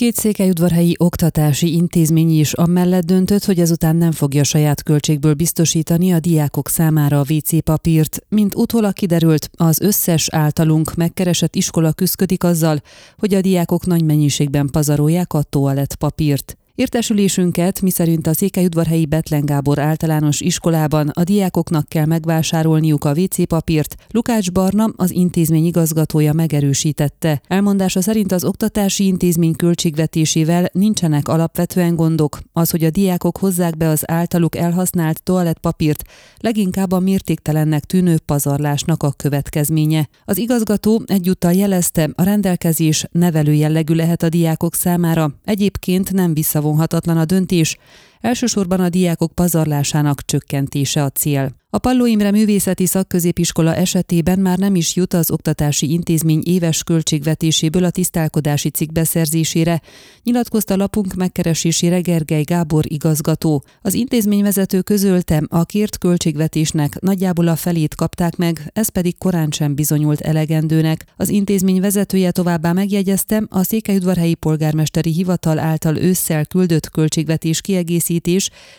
Két székelyudvarhelyi oktatási intézmény is amellett döntött, hogy ezután nem fogja saját költségből biztosítani a diákok számára a WC papírt. Mint utólag kiderült, az összes általunk megkeresett iskola küzdik azzal, hogy a diákok nagy mennyiségben pazarolják a toalettpapírt. Értesülésünket, miszerint a Székelyudvarhelyi Betlen Gábor általános iskolában a diákoknak kell megvásárolniuk a WC papírt, Lukács Barna, az intézmény igazgatója megerősítette. Elmondása szerint az oktatási intézmény költségvetésével nincsenek alapvetően gondok. Az, hogy a diákok hozzák be az általuk elhasznált toalettpapírt, leginkább a mértéktelennek tűnő pazarlásnak a következménye. Az igazgató egyúttal jelezte, a rendelkezés nevelő jellegű lehet a diákok számára, egyébként nem vissza visszavonhatatlan a döntés, elsősorban a diákok pazarlásának csökkentése a cél. A Palló Imre Művészeti Szakközépiskola esetében már nem is jut az oktatási intézmény éves költségvetéséből a tisztálkodási cikk beszerzésére, nyilatkozta lapunk megkeresésére Gergely Gábor igazgató. Az intézményvezető közölte, a kért költségvetésnek nagyjából a felét kapták meg, ez pedig korán sem bizonyult elegendőnek. Az intézmény vezetője továbbá megjegyezte, a Székelyudvarhelyi Polgármesteri Hivatal által ősszel küldött költségvetés kiegészítés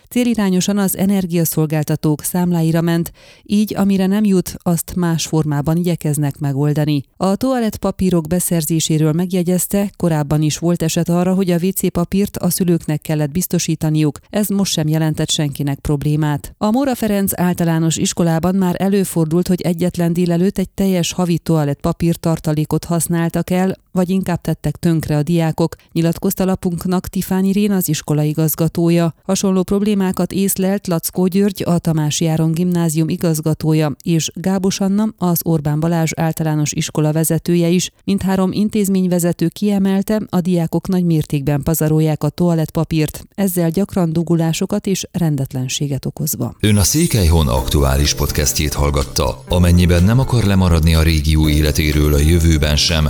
célirányosan az energiaszolgáltatók számláira ment, így amire nem jut, azt más formában igyekeznek megoldani. A toalettpapírok beszerzéséről megjegyezte, korábban is volt eset arra, hogy a WC papírt a szülőknek kellett biztosítaniuk, ez most sem jelentett senkinek problémát. A Móra Ferenc általános iskolában már előfordult, hogy egyetlen délelőtt egy teljes havi toalettpapír tartalékot használtak el, vagy inkább tettek tönkre a diákok, nyilatkozta lapunknak Tifányi Rén az iskola igazgatója. Hasonló problémákat észlelt Lackó György, a Tamási Áron gimnázium igazgatója, és Gábos Anna, az Orbán Balázs általános iskola vezetője is. Mindhárom intézményvezető kiemelte, a diákok nagy mértékben pazarolják a toalettpapírt, ezzel gyakran dugulásokat és rendetlenséget okozva. Ön a Székelyhon aktuális podcastjét hallgatta. Amennyiben nem akar lemaradni a régió életéről a jövőben sem,